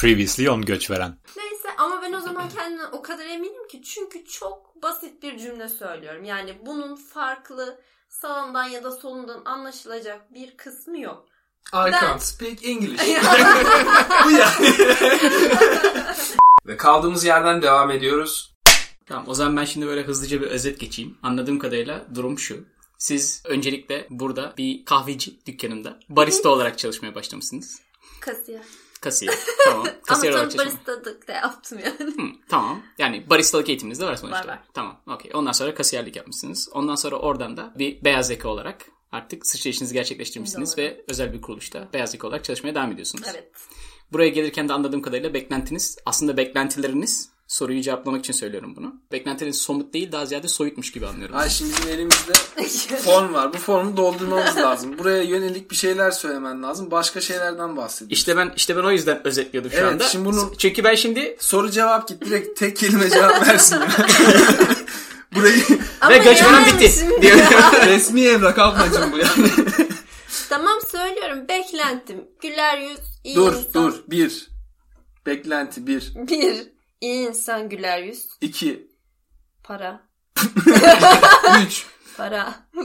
Previously on Göçveren. Neyse ama ben o zaman kendimden o kadar eminim ki çünkü çok basit bir cümle söylüyorum. Yani bunun farklı sağından ya da solundan anlaşılacak bir kısmı yok. I Ben- can't speak English. Bu yani. Ve kaldığımız yerden devam ediyoruz. Tamam o zaman ben şimdi böyle hızlıca bir özet geçeyim. Anladığım kadarıyla durum şu. Siz öncelikle burada bir kahveci dükkanında barista olarak çalışmaya başlamışsınız. Kasiyer. Kasiyer. Tamam. Ama Kasiyer olarak tabii çalışma. barista da yaptım yani. Hı, tamam. Yani baristalık eğitiminiz de var sonuçta. Var, var. Tamam. Okey. Ondan sonra kasiyerlik yapmışsınız. Ondan sonra oradan da bir beyaz yaka olarak artık sıçrayışınızı gerçekleştirmişsiniz Doğru. ve özel bir kuruluşta beyaz yaka olarak çalışmaya devam ediyorsunuz. Evet. Buraya gelirken de anladığım kadarıyla beklentiniz aslında beklentileriniz soruyu cevaplamak için söylüyorum bunu. Beklentileriniz somut değil daha ziyade soyutmuş gibi anlıyorum. Ay şimdi bizim elimizde form var. Bu formu doldurmamız lazım. Buraya yönelik bir şeyler söylemen lazım. Başka şeylerden bahsediyorsun. İşte ben işte ben o yüzden özetliyordum şu Evet, anda. şimdi bunu- çünkü ben şimdi Soru cevap git direkt tek kelime cevap versin. Burayı Ama ve göçmenim yani bitti resmi evrak ablacım bu yani. tamam söylüyorum beklentim. Güler yüz, iyi dur insan. dur. Bir. Beklenti bir. Bir, iyi insan güler yüz. iki. Para. Üç. Para.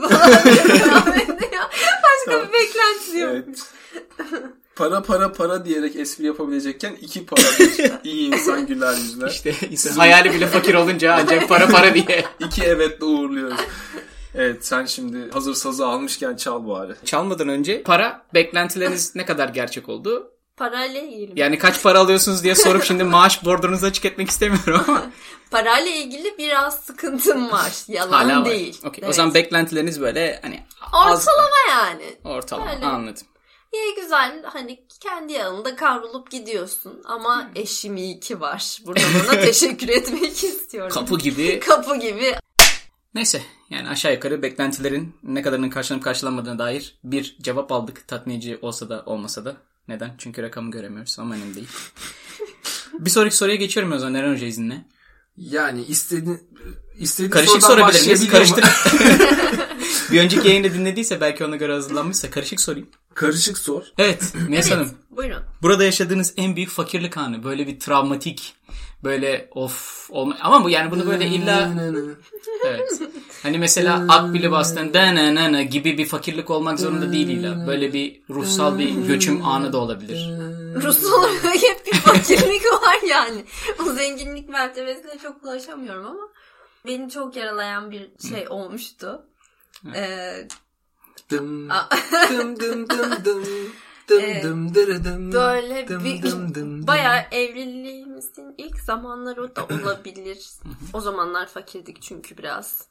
Başka bir beklenti yok. Evet. Para para para diyerek espri yapabilecekken iki para. İyi insan güler yüzler. işte insan hayali bile fakir olunca ancak para para diye. İki evetle uğurluyoruz. Evet sen şimdi hazır sazı almışken çal bari. Çalmadan önce para beklentileriniz ne kadar gerçek oldu? Parayla ilgili. Yani kaç para alıyorsunuz diye sorup şimdi maaş bordronuzu açık etmek istemiyorum ama Parayla ilgili biraz sıkıntım var. Yalan hala var. değil. Okey. O Evet. zaman beklentileriniz böyle hani az Ortalama yani. ortalama Öyle. anladım. İyi güzel hani kendi yanında kavrulup gidiyorsun ama eşim iyi ki var. Burada ona teşekkür etmek istiyorum. Kapı gibi. Kapı gibi. Neyse yani aşağı yukarı beklentilerin ne kadarının karşılanıp karşılanmadığına dair bir cevap aldık. Tatmin olsa da olmasa da. Neden? Çünkü rakamı göremiyoruz ama önemli değil. bir sonraki soruya geçiyorum o zaman Eren Hoca izinle. Yani istediğin istediğin Karışık sorabilir miyiz? Karıştır. bir önceki yayında dinlediyse belki ona göre hazırlanmışsa karışık sorayım. Karışık sor. Evet Neyse Hanım. Buyurun. Burada yaşadığınız en büyük fakirlik anı. Böyle bir travmatik böyle of olma ama bu yani bunu böyle illa evet. Hani mesela akbili bastın dananana gibi bir fakirlik olmak zorunda değil illa. Böyle bir ruhsal bir göçüm anı da olabilir. Rus olarak hep bir fakirlik var yani. O zenginlik mertebesine çok ulaşamıyorum ama beni çok yaralayan bir şey olmuştu. Ee, Dım dım dım dım dım. Dım Evet. dım dım. böyle Dım bir dım dım. bayağı evliliğimizin ilk zamanları da olabilir. o zamanlar fakirdik çünkü biraz.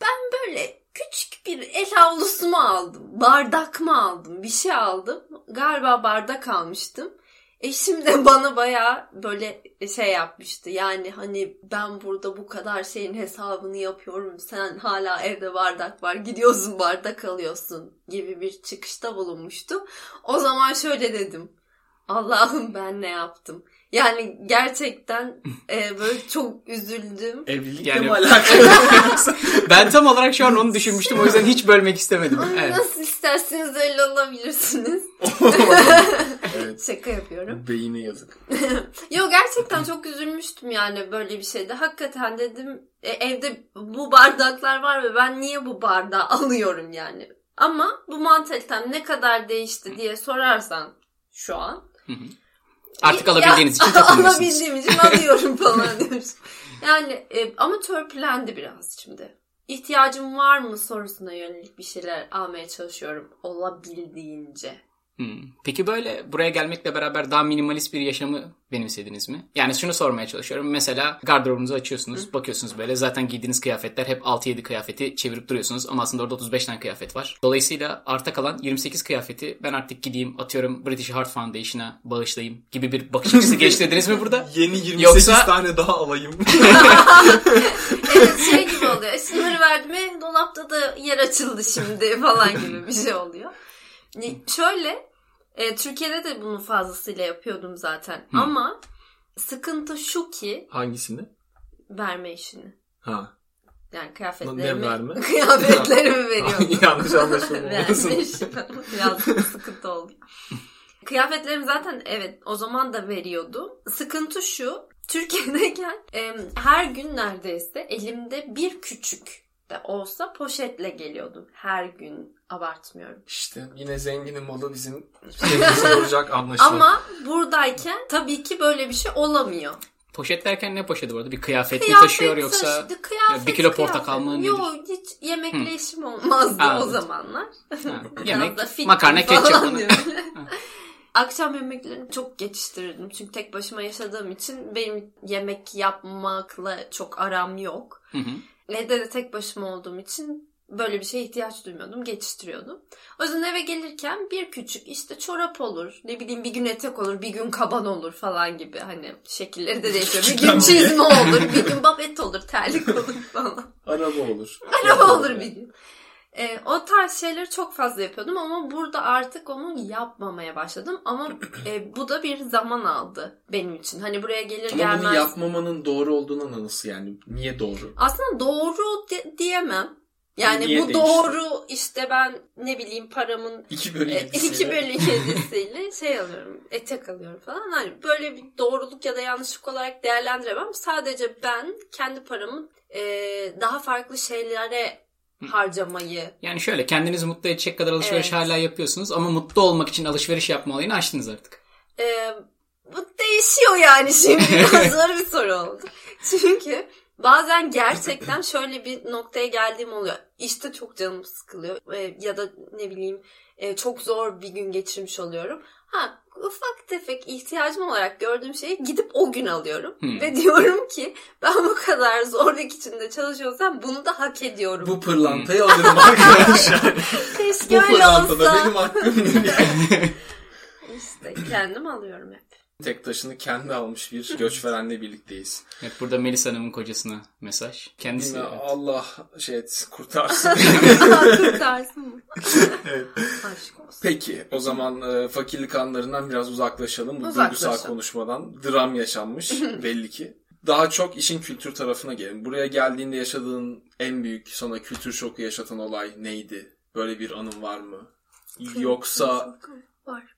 Ben böyle küçük bir el havlusu mu aldım? Bardak mı aldım? Bir şey aldım. Galiba bardak almıştım. Eşim de bana bayağı böyle şey yapmıştı. Yani hani ben burada bu kadar şeyin hesabını yapıyorum. Sen hala evde bardak var. Gidiyorsun bardak alıyorsun gibi bir çıkışta bulunmuştu. O zaman şöyle dedim. Allah'ım ben ne yaptım? Yani gerçekten e, böyle çok üzüldüm. Evlilikle Yani- alakalı? ben tam olarak şu an onu düşünmüştüm o yüzden hiç bölmek istemedim. Ama Evet. Nasıl isterseniz öyle olabilirsiniz. Evet. Şaka yapıyorum. Beyine yazık. Yo gerçekten çok üzülmüştüm yani böyle bir şeyde. Hakikaten dedim e, evde bu bardaklar var ve ben niye bu bardağı alıyorum yani. Ama bu mantalitem ne kadar değişti diye sorarsan şu an. Artık Ya- alabildiğiniz için takılmıyorsunuz. Alabildiğim için alıyorum falan diyormuş. Yani e, ama törpülendi biraz şimdi. İhtiyacım var mı sorusuna yönelik bir şeyler almaya çalışıyorum olabildiğince. Hmm. Peki böyle buraya gelmekle beraber daha minimalist bir yaşamı benimsediniz mi? Yani şunu sormaya çalışıyorum. Mesela gardırobunuzu açıyorsunuz, bakıyorsunuz böyle. Zaten giydiğiniz kıyafetler hep 6-7 kıyafeti çevirip duruyorsunuz. Ama aslında orada 35 tane kıyafet var. Dolayısıyla arta kalan 28 kıyafeti ben artık gideyim atıyorum British Heart Foundation'a bağışlayayım gibi bir bakış açısı geliştirdiniz mi burada? Yeni 28 Yoksa- tane daha alayım. Evet şey gibi oluyor. Şunları verdim dolapta da yer açıldı şimdi falan gibi bir şey oluyor. Şöyle e, Türkiye'de de bunu fazlasıyla yapıyordum zaten. Ama sıkıntı şu ki Hangisini? verme işini. Ha. Yani Ne kıyafetlerimi, verme? kıyafetlerimi veriyorum. Yanlış anlaşılma verme olmasın. işi biraz sıkıntı oldu. Kıyafetlerimi zaten evet o zaman da veriyordum. Sıkıntı şu. Türkiye'deyken e, her gün neredeyse elimde bir küçük de olsa poşetle geliyordum. Her gün abartmıyorum. İşte yine zenginin malı bizim şeyimizi olacak anlaşılan. Ama buradayken tabii ki böyle bir şey olamıyor. Poşet derken ne poşeti bu arada? Bir kıyafet, mi Kıyafet taşıyor yoksa taşıdı, kıyafet, bir kilo kıyafet. portakal mı? Yok hiç yemekle işim olmazdı o Anladım. zamanlar. Ha, yemek, makarna, falan ketçap. Akşam yemeklerini çok geçiştirirdim. Çünkü tek başıma yaşadığım için benim yemek yapmakla çok aram yok. Hı hı. Evde de tek başıma olduğum için böyle bir şeye ihtiyaç duymuyordum. Geçiştiriyordum. O yüzden eve gelirken bir küçük işte çorap olur. Ne bileyim bir gün etek olur. Bir gün kaban olur falan gibi. Hani şekilleri de değişiyor. Bir gün çizme olur. Bir gün babet olur. Terlik olur falan. Araba olur. Araba olur bir gün. Ee, o tarz şeyleri çok fazla yapıyordum ama burada artık onu yapmamaya başladım. Ama e, bu da bir zaman aldı benim için. Hani buraya gelir Ama bunu gelmez. yapmamanın doğru olduğuna nasıl yani? Niye doğru? Aslında doğru di- diyemem. Yani Niye bu değişti? doğru işte ben ne bileyim paramın 2 bölü e, 7'siyle. iki bölü yedisiyle şey alıyorum etek alıyorum falan. Hani böyle bir doğruluk ya da yanlışlık olarak değerlendiremem. Sadece ben kendi paramı e, daha farklı şeylere harcamayı Yani şöyle kendinizi mutlu edecek kadar alışveriş Evet. hala yapıyorsunuz ama mutlu olmak için alışveriş yapma olayını açtınız artık. Ee, bu değişiyor yani şimdi. Biraz zor bir soru oldu. Çünkü bazen gerçekten şöyle bir noktaya geldiğim oluyor. İşte çok canım sıkılıyor. Ee, ya da ne bileyim e, çok zor bir gün geçirmiş oluyorum. Ha ufak tefek ihtiyacım olarak gördüğüm şeyi gidip o gün alıyorum. Hmm. Ve diyorum ki ben bu kadar zorluk içinde çalışıyorsam bunu da hak ediyorum. Bu pırlantayı alırım arkadaşlar. Keşke Bu öyle pırlanta da olsa. benim hakkım. İşte kendim alıyorum hep. Tek taşını kendi almış bir göçverenle birlikteyiz. Evet, burada Melis Hanım'ın kocasına mesaj. Kendisi evet. Allah şey etsin, kurtarsın. Kurtarsın mı? Evet. Aşk olsun. Peki o zaman e, fakirlik anlarından biraz uzaklaşalım. Bu Uzaklaşalım. duygusal konuşmadan dram yaşanmış belli ki. Daha çok işin kültür tarafına gelin. Buraya geldiğinde yaşadığın en büyük sana kültür şoku yaşatan olay neydi? Böyle bir anın var mı? Yoksa Var.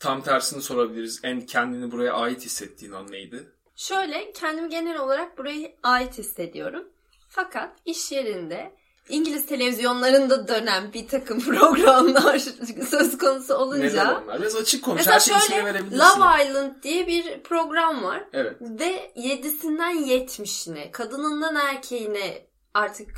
Tam tersini sorabiliriz. En kendini buraya ait hissettiğin an neydi? Şöyle kendimi genel olarak buraya ait hissediyorum. Fakat iş yerinde İngiliz televizyonlarında dönen bir takım programlar söz konusu olunca onlar? Biraz açık konuş. mesela Her şöyle verebilirsin. Love Island diye bir program var Evet. ve 7'sinden 70'ine kadınından erkeğine artık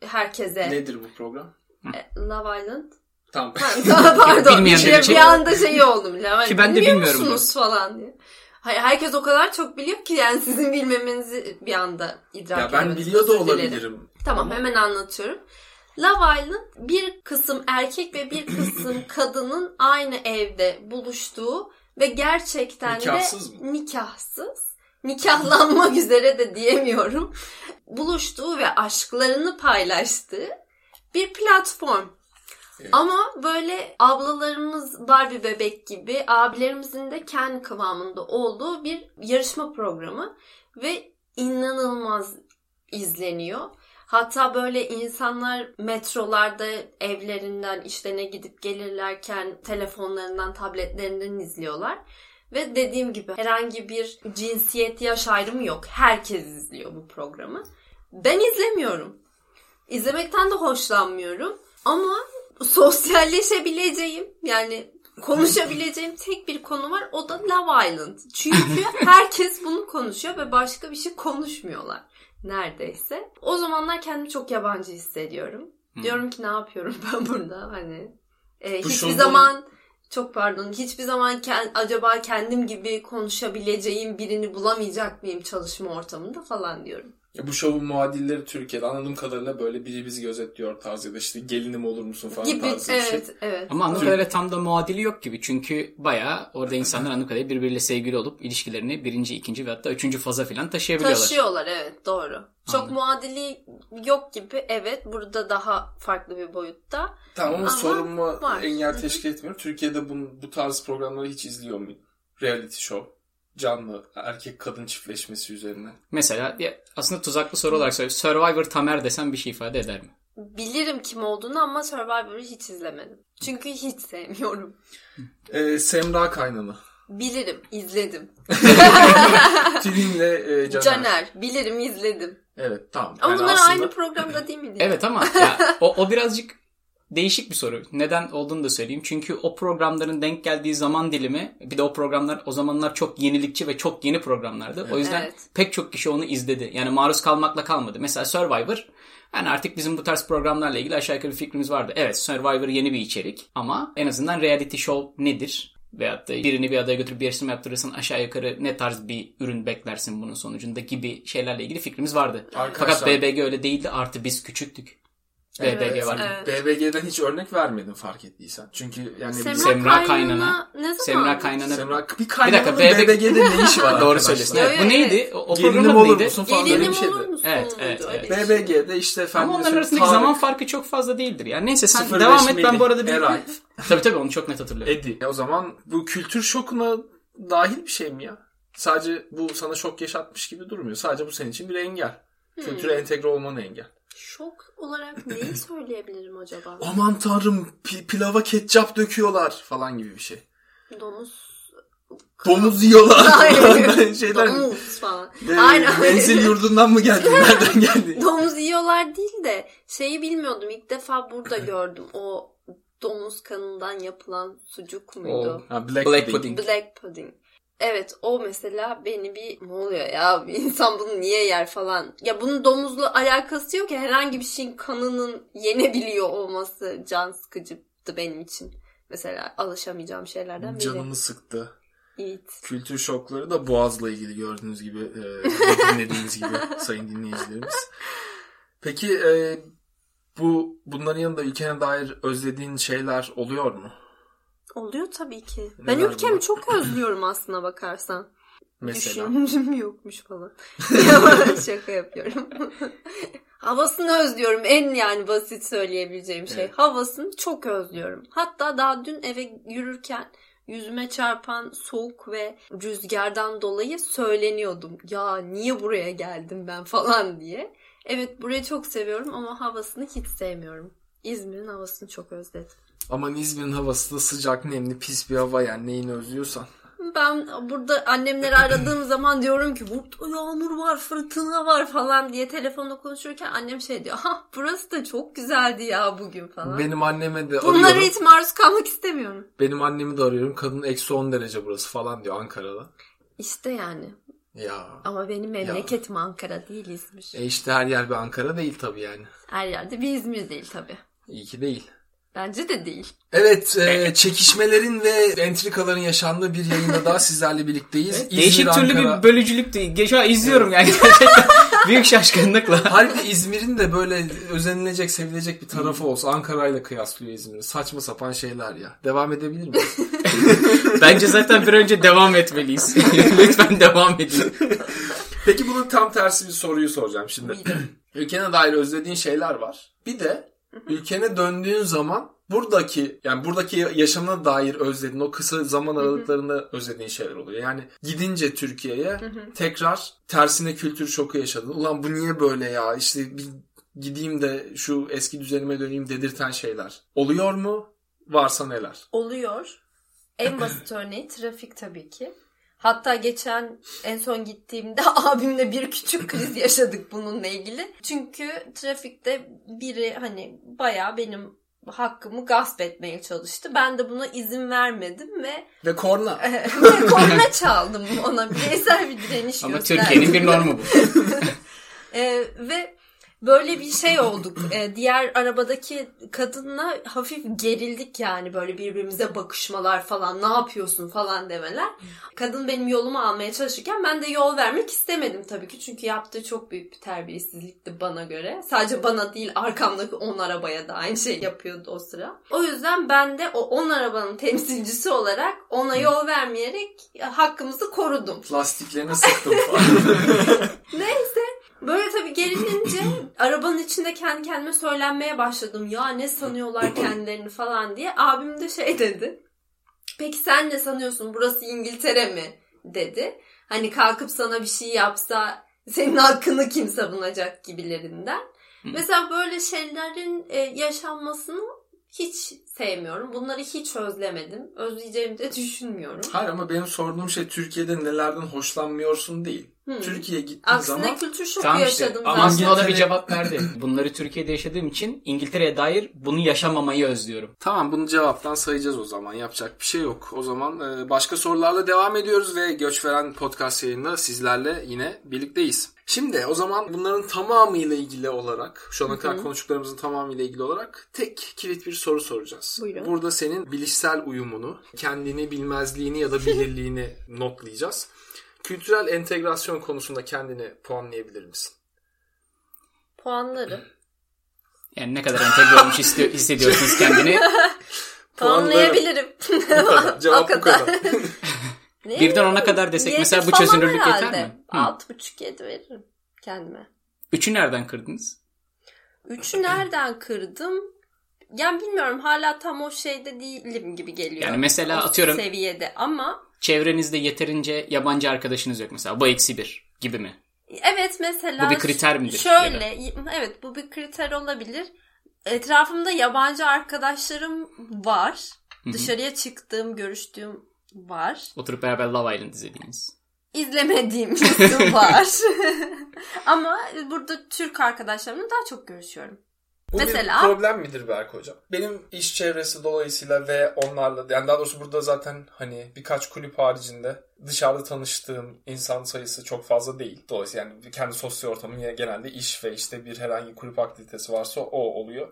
herkese Nedir bu program? E, Love Island Tamam. Ha, Pardon. Bilmeyenler bir, için- bir anda şey oldum. Levent, Ki ben de bilmiyor bilmiyorum musunuz falan diye. Hayır, herkes o kadar çok biliyor ki yani sizin bilmemenizi bir anda idrak ya ben biliyor da olabilirim. Tamam Ama hemen anlatıyorum. Love Island bir kısım erkek ve bir kısım kadının aynı evde buluştuğu ve gerçekten Nikahsız de mı? nikahsız. Nikahlanmak üzere de diyemiyorum. Buluştuğu ve aşklarını paylaştığı bir platform. Ama böyle ablalarımız Barbie bebek gibi abilerimizin de kendi kıvamında olduğu bir yarışma programı ve inanılmaz izleniyor. Hatta böyle insanlar metrolarda evlerinden işlerine gidip gelirlerken telefonlarından, tabletlerinden izliyorlar. Ve dediğim gibi herhangi bir cinsiyet yaş ayrımı yok. Herkes izliyor bu programı. Ben izlemiyorum. İzlemekten de hoşlanmıyorum. Ama sosyalleşebileceğim yani konuşabileceğim tek bir konu var. O da Love Island. Çünkü herkes bunu konuşuyor ve başka bir şey konuşmuyorlar neredeyse. O zamanlar kendimi çok yabancı hissediyorum. Diyorum ki ne yapıyorum ben burada hani e, hiçbir zaman çok pardon hiçbir zaman ken- acaba kendim gibi konuşabileceğim birini bulamayacak mıyım çalışma ortamında falan diyorum. Ya bu şovun muadilleri Türkiye'de anladığım kadarıyla böyle biri bizi gözetliyor tarzı ya da işte gelinim olur musun falan Gibi tarzı bir şey. evet evet. Ama anladığım kadarıyla tam da muadili yok gibi. Çünkü bayağı orada insanlar anladığım kadarıyla birbiriyle sevgili olup ilişkilerini birinci, ikinci ve hatta üçüncü faza falan taşıyabiliyorlar. Taşıyorlar evet doğru. Çok Anladım. muadili yok gibi evet burada daha farklı bir boyutta. Tamam ama sorunma engel teşkil etmiyor. Türkiye'de bu, bu tarz programları hiç izliyor muydun? Reality show. Canlı erkek kadın çiftleşmesi üzerine. Mesela ya aslında tuzaklı soru olarak söylüyorum. Survivor Tamer desem bir şey ifade eder mi? bilirim kim olduğunu ama Survivor'ı hiç izlemedim. Çünkü hiç sevmiyorum. Ee, Semra Kaynanı. Bilirim, izledim. Tülin'le e, Caner. Caner, bilirim, izledim. Evet tamam. Ama Yani bunlar aslında- aynı programda değil miydi? Evet ama ya, o, o birazcık değişik bir soru. Neden olduğunu da söyleyeyim. Çünkü o programların denk geldiği zaman dilimi bir de o programlar o zamanlar çok yenilikçi ve çok yeni programlardı. O yüzden Evet. pek çok kişi onu izledi. Yani maruz kalmakla kalmadı. Mesela Survivor yani artık bizim bu tarz programlarla ilgili aşağı yukarı bir fikrimiz vardı. Evet Survivor yeni bir içerik ama en azından reality show nedir? Veyahut da birini bir adaya götürüp bir yarışma yaptırırsın aşağı yukarı ne tarz bir ürün beklersin bunun sonucunda gibi şeylerle ilgili fikrimiz vardı. Arkadaşlar- Fakat BBG öyle değildi artı biz küçüktük. Evet, BBG var. evet. BBG'den hiç örnek vermedin fark ettiysen. Çünkü yani Semra, Semra Kaynana, Kaynana- ne zaman? Semra Kaynana Semra bir Bir kaynananın dakika, BBG BBG'de ne işi var Doğru söylüyorsun. Yo, Evet, bu neydi? O, o Gelinim program olur neydi? musun falan böyle Gelinim bir şeydi. olur musun? Evet, evet, evet. bir şey. BBG'de işte efendim Ama onların arasındaki zaman farkı çok fazla değildir. Yani neyse sen 05 devam et ben bu arada bir... Eray. tabii tabii onu çok net hatırlıyorum. Edi. O zaman bu kültür şokuna dahil bir şey mi ya? Sadece bu sana şok yaşatmış gibi durmuyor. Sadece bu senin için bir engel. Kültüre entegre olmanı engel. Şok olarak neyi söyleyebilirim acaba? Aman tanrım pi- pilava ketçap döküyorlar falan gibi bir şey. Domuz. Domuz yiyorlar. Hayır. Şeyler. Domuz falan. Ee, Aynen. Menzil yurdundan mı geldin? Nereden geldin? Domuz yiyorlar değil de şeyi bilmiyordum. İlk defa burada gördüm. O domuz kanından yapılan sucuk muydu? Ha, black, Black pudding. pudding. Black pudding. Evet o mesela beni bir ne oluyor ya insan bunu niye yer falan. Ya bunun domuzla alakası yok ya herhangi bir şeyin kanının yenebiliyor olması can sıkıcıydı benim için. Mesela alışamayacağım şeylerden biri. Canımı sıktı. Evet. Kültür şokları da boğazla ilgili gördüğünüz gibi e, dinlediğiniz gibi sayın dinleyicilerimiz. Peki e, bu bunların yanında ülkene dair özlediğin şeyler oluyor mu? Oluyor tabii ki. Neler ben ülkemi bu? çok özlüyorum aslına bakarsan. Mesela. Düşündüm yokmuş falan. Şaka yapıyorum. Havasını özlüyorum. En yani basit söyleyebileceğim şey. Evet. Havasını çok özlüyorum. Hatta daha dün eve yürürken yüzüme çarpan soğuk ve rüzgardan dolayı söyleniyordum. Ya niye buraya geldim ben falan diye. Evet burayı çok seviyorum ama havasını hiç sevmiyorum. İzmir'in havasını çok özledim. Aman İzmir'in havası da sıcak, nemli, pis bir hava yani neyini özlüyorsan. Ben burada annemleri aradığım zaman diyorum ki burada yağmur var, fırtına var falan diye telefonda konuşurken annem şey diyor. Ha burası da çok güzeldi ya bugün falan. Benim anneme de Bunlara arıyorum. hiç maruz kalmak istemiyorum. Benim annemi de arıyorum. Kadın eksi 10 derece burası falan diyor Ankara'da. İşte yani. Ya. Ama benim memleketim Ankara değil İzmir. E işte her yer bir Ankara değil tabii yani. Her yerde bir İzmir değil tabii. İyi ki değil. Bence de değil. Evet, e, çekişmelerin ve entrikaların yaşandığı bir yayında daha sizlerle birlikteyiz. İzmir, Değişik türlü Ankara- bir bölücülüktü. Şu an izliyorum yani gerçekten büyük şaşkınlıkla. Halbuki İzmir'in de böyle özenilecek, sevilecek bir tarafı olsa Ankara'yla kıyaslıyor İzmir'i. Saçma sapan şeyler ya. Devam edebilir miyiz? Bence zaten bir önce devam etmeliyiz. Lütfen devam edin. Peki bunun tam tersi bir soruyu soracağım şimdi. Ülkene dair özlediğin şeyler var. Bir de ülkene döndüğün zaman buradaki yani buradaki yaşamına dair özlediğin o kısa zaman aralıklarında özlediğin şeyler oluyor. Yani gidince Türkiye'ye tekrar tersine kültür şoku yaşadın. Ulan bu niye böyle ya? İşte bir gideyim de şu eski düzenime döneyim dedirten şeyler. Oluyor mu? Varsa neler? Oluyor. En basit örneği trafik tabii ki. Hatta geçen en son gittiğimde abimle bir küçük kriz yaşadık bununla ilgili. Çünkü trafikte biri hani bayağı benim hakkımı gasp etmeye çalıştı. Ben de buna izin vermedim ve Ve korna. ve korna çaldım ona. Bireysel bir direniş Ama gösterdim. Türkiye'nin bir normu bu. Ee, ve böyle bir şey olduk. Ee, diğer arabadaki kadınla hafif gerildik yani böyle birbirimize bakışmalar falan ne yapıyorsun falan demeler. Kadın benim yolumu almaya çalışırken ben de yol vermek istemedim tabii ki. Çünkü yaptığı çok büyük bir terbiyesizlikti bana göre. Sadece bana değil arkamdaki 10 arabaya da aynı şey yapıyordu o sıra. O yüzden ben de o 10 arabanın temsilcisi olarak ona yol vermeyerek hakkımızı korudum. Lastiklerine sıktım falan. Neyse böyle tabii gerilince arabanın içinde kendi kendime söylenmeye başladım. Ya ne sanıyorlar kendilerini falan diye. Abim de şey dedi. Peki sen ne sanıyorsun burası İngiltere mi? dedi. Hani kalkıp sana bir şey yapsa senin hakkını kim savunacak gibilerinden. Mesela böyle şeylerin e, yaşanmasını hiç sevmiyorum. Bunları hiç özlemedim. Özleyeceğimi de düşünmüyorum. Hayır ama benim sorduğum şey Türkiye'de nelerden hoşlanmıyorsun değil. Hmm. Türkiye'ye gittiğin Aksine zaman kültür şoku Tamam işte. yaşadım Ama. Aslında o da bir cevap verdi. Bunları Türkiye'de yaşadığım için İngiltere'ye dair bunu yaşamamayı özlüyorum. Tamam bunu cevaptan sayacağız o zaman. Yapacak bir şey yok. O zaman e, başka sorularla devam ediyoruz ve Göç Veren podcast yayında sizlerle yine birlikteyiz. Şimdi o zaman bunların tamamıyla ilgili olarak, şu ana kadar konuştuklarımızın tamamıyla ilgili olarak tek kilit bir soru soracağız. Buyurun. Burada senin bilişsel uyumunu, kendini bilmezliğini ya da bilirliğini notlayacağız. Kültürel entegrasyon konusunda kendini puanlayabilir misin? Puanlarım. Yani ne kadar entegre olmuş hissediyorsunuz kendini. Puanlayabilirim. Bu kadar. Cevap bu kadar. kadar. Ne Birden ona kadar desek yedi mesela bu çözünürlük yeter herhalde. mi? Hı. Altı buçuk yedi veririm kendime. Üçü nereden kırdınız? Üçü nereden kırdım? Yani bilmiyorum hala tam o şeyde değilim gibi geliyor. Yani mesela O atıyorum- seviyede ama Çevrenizde yeterince yabancı arkadaşınız yok mesela. Bu eksi bir gibi mi? evet mesela Bu bir kriter midir? Şöyle evet bu bir kriter olabilir. Etrafımda yabancı arkadaşlarım var. Hı hı. Dışarıya çıktığım, görüştüğüm var. Oturup beraber Love Island izlediğiniz. İzlemediğim var. Ama burada Türk arkadaşlarımla daha çok görüşüyorum. Bu Mesela- bir problem midir Berk Hocam? Benim iş çevresi dolayısıyla ve onlarla yani daha doğrusu burada zaten hani birkaç kulüp haricinde dışarıda tanıştığım insan sayısı çok fazla değil. Dolayısıyla yani kendi sosyal ortamım genelde iş ve işte bir herhangi kulüp aktivitesi varsa o oluyor.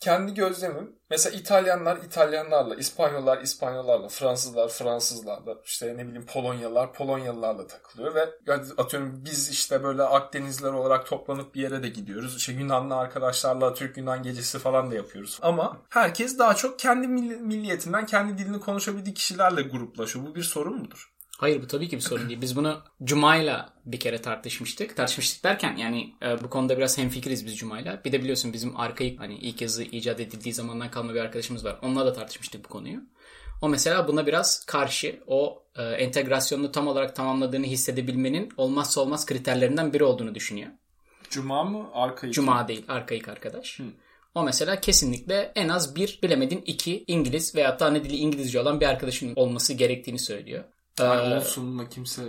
Kendi gözlemim mesela İtalyanlar İtalyanlarla, İspanyollar İspanyollarla, Fransızlar Fransızlarla, işte ne bileyim Polonyalılar Polonyalılarla takılıyor ve yani atıyorum biz işte böyle Akdenizler olarak toplanıp bir yere de gidiyoruz. İşte Yunanlı arkadaşlarla Türk Yunan gecesi falan da yapıyoruz. Ama herkes daha çok kendi milli- milliyetinden, kendi dilini konuşabildiği kişilerle gruplaşıyor. Bu bir sorun mudur? Hayır bu tabii ki bir sorun değil. Biz bunu Cuma'yla bir kere tartışmıştık. Tartışmıştık derken yani e, bu konuda biraz hemfikiriz biz Cuma'yla. Bir de biliyorsun bizim arkaik hani ilk yazı icat edildiği zamandan kalma bir arkadaşımız var. Onunla da tartışmıştık bu konuyu. O mesela buna biraz karşı. O e, entegrasyonunu tam olarak tamamladığını hissedebilmenin olmazsa olmaz kriterlerinden biri olduğunu düşünüyor. Cuma mı? Arkayı. Cuma değil arkaik arkadaş. O mesela kesinlikle en az bir bilemedin iki İngiliz veya da ana dili İngilizce olan bir arkadaşın olması gerektiğini söylüyor. Ee, olsun da kimse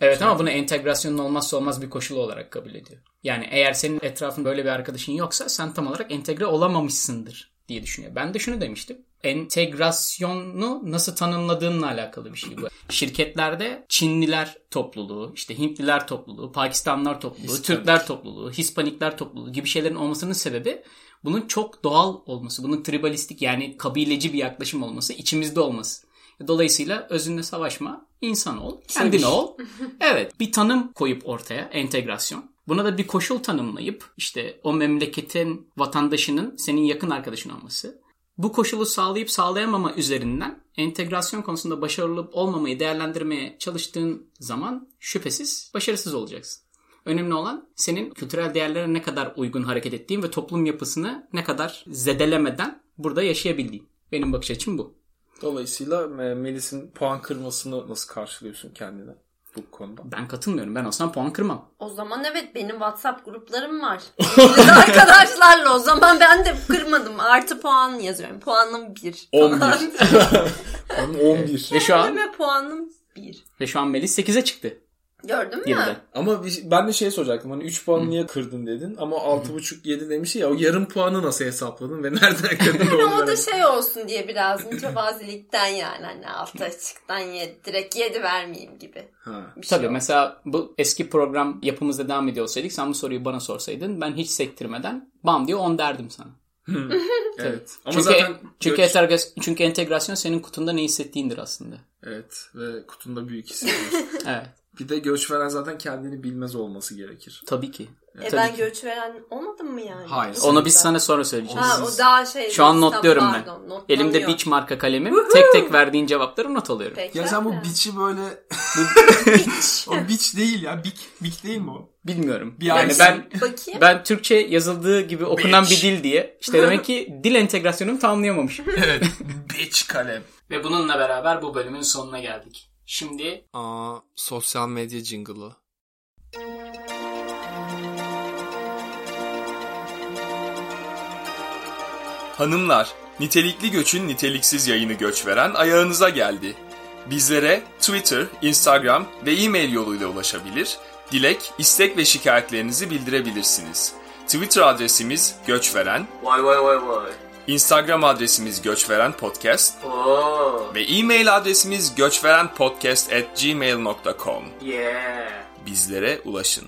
Evet ama bunu entegrasyonun olmazsa olmaz bir koşulu olarak kabul ediyor. Yani eğer senin etrafında böyle bir arkadaşın yoksa sen tam olarak entegre olamamışsındır diye düşünüyor. Ben de şunu demiştim. Entegrasyonu nasıl tanımladığınla alakalı bir şey bu. Şirketlerde Çinliler topluluğu, işte Hintliler topluluğu, Pakistanlılar topluluğu, Hispanik. Türkler topluluğu, Hispanikler topluluğu gibi şeylerin olmasının sebebi bunun çok doğal olması, bunun tribalistik yani kabileci bir yaklaşım olması, içimizde olması. Dolayısıyla özünle savaşma, insan ol, kendin ol. Evet, bir tanım koyup ortaya, entegrasyon. Buna da bir koşul tanımlayıp işte o memleketin vatandaşının senin yakın arkadaşın olması. Bu koşulu sağlayıp sağlayamama üzerinden entegrasyon konusunda başarılı olup olmamayı değerlendirmeye çalıştığın zaman şüphesiz başarısız olacaksın. Önemli olan senin kültürel değerlere ne kadar uygun hareket ettiğin ve toplum yapısını ne kadar zedelemeden burada yaşayabildiğin. Benim bakış açım bu. Dolayısıyla e, Melis'in puan kırmasını nasıl karşılıyorsun kendine bu konuda? Ben katılmıyorum. Ben olsam puan kırmam. O zaman evet benim WhatsApp gruplarım var. Arkadaşlarla o zaman ben de kırmadım. Artı puan yazıyorum. Puanım 1. 11. Puanım 11. Ve şu an puanım 1. ve şu an Melis 8'e çıktı. Gördün mü? 7'de. Ama bir- ben de şey soracaktım. Hani 3 puan niye kırdın dedin ama 6,5 7 demiş ya o yarım puanı nasıl hesapladın ve nereden kırdın onu o da şey olsun diye biraz mütevazilikten yani hani altı açıktan yedi, direkt 7 vermeyeyim gibi. Ha. Bir şey Tabii oldu. mesela bu eski program yapımızda devam ediyor olsaydık sen bu soruyu bana sorsaydın ben hiç sektirmeden bam diye 10 derdim sana. Evet. Ama çünkü zaten çünkü, göç- entegra- çünkü entegrasyon senin kutunda ne hissettiğindir aslında. Evet ve kutunda büyük hissediyorsun. Evet. Bir de göç veren zaten kendini bilmez olması gerekir. Tabii ki. E Tabii ben ki. göç veren olmadım mı yani? Hayır. Onu biz sana sonra söyleyeceğiz. Ha o daha şey. Şu an notluyorum ben. Pardon. Elimde Beach marka kalemim. tek tek verdiğin cevapları not alıyorum. Peki. Ya sen bu biçi böyle Biç. o biç değil ya. Bik bik değil mi o? Bilmiyorum. Bir yani ben Bakayım. ben Türkçe yazıldığı gibi okunan Bitch. bir dil diye. işte demek ki dil entegrasyonumu tamamlayamamışım. Evet. biç kalem. Ve bununla beraber bu bölümün sonuna geldik. Şimdi Aa, sosyal medya jingle'ı. Hanımlar, nitelikli göçün niteliksiz yayını göç veren ayağınıza geldi. Bizlere Twitter, Instagram ve e-mail yoluyla ulaşabilir, dilek, istek ve şikayetlerinizi bildirebilirsiniz. Twitter adresimiz göçveren, Vay vay vay vay. Instagram adresimiz göçveren podcast Oo. ve e-mail adresimiz göçverenpodcast@gmail.com. Yeah. Bizlere ulaşın.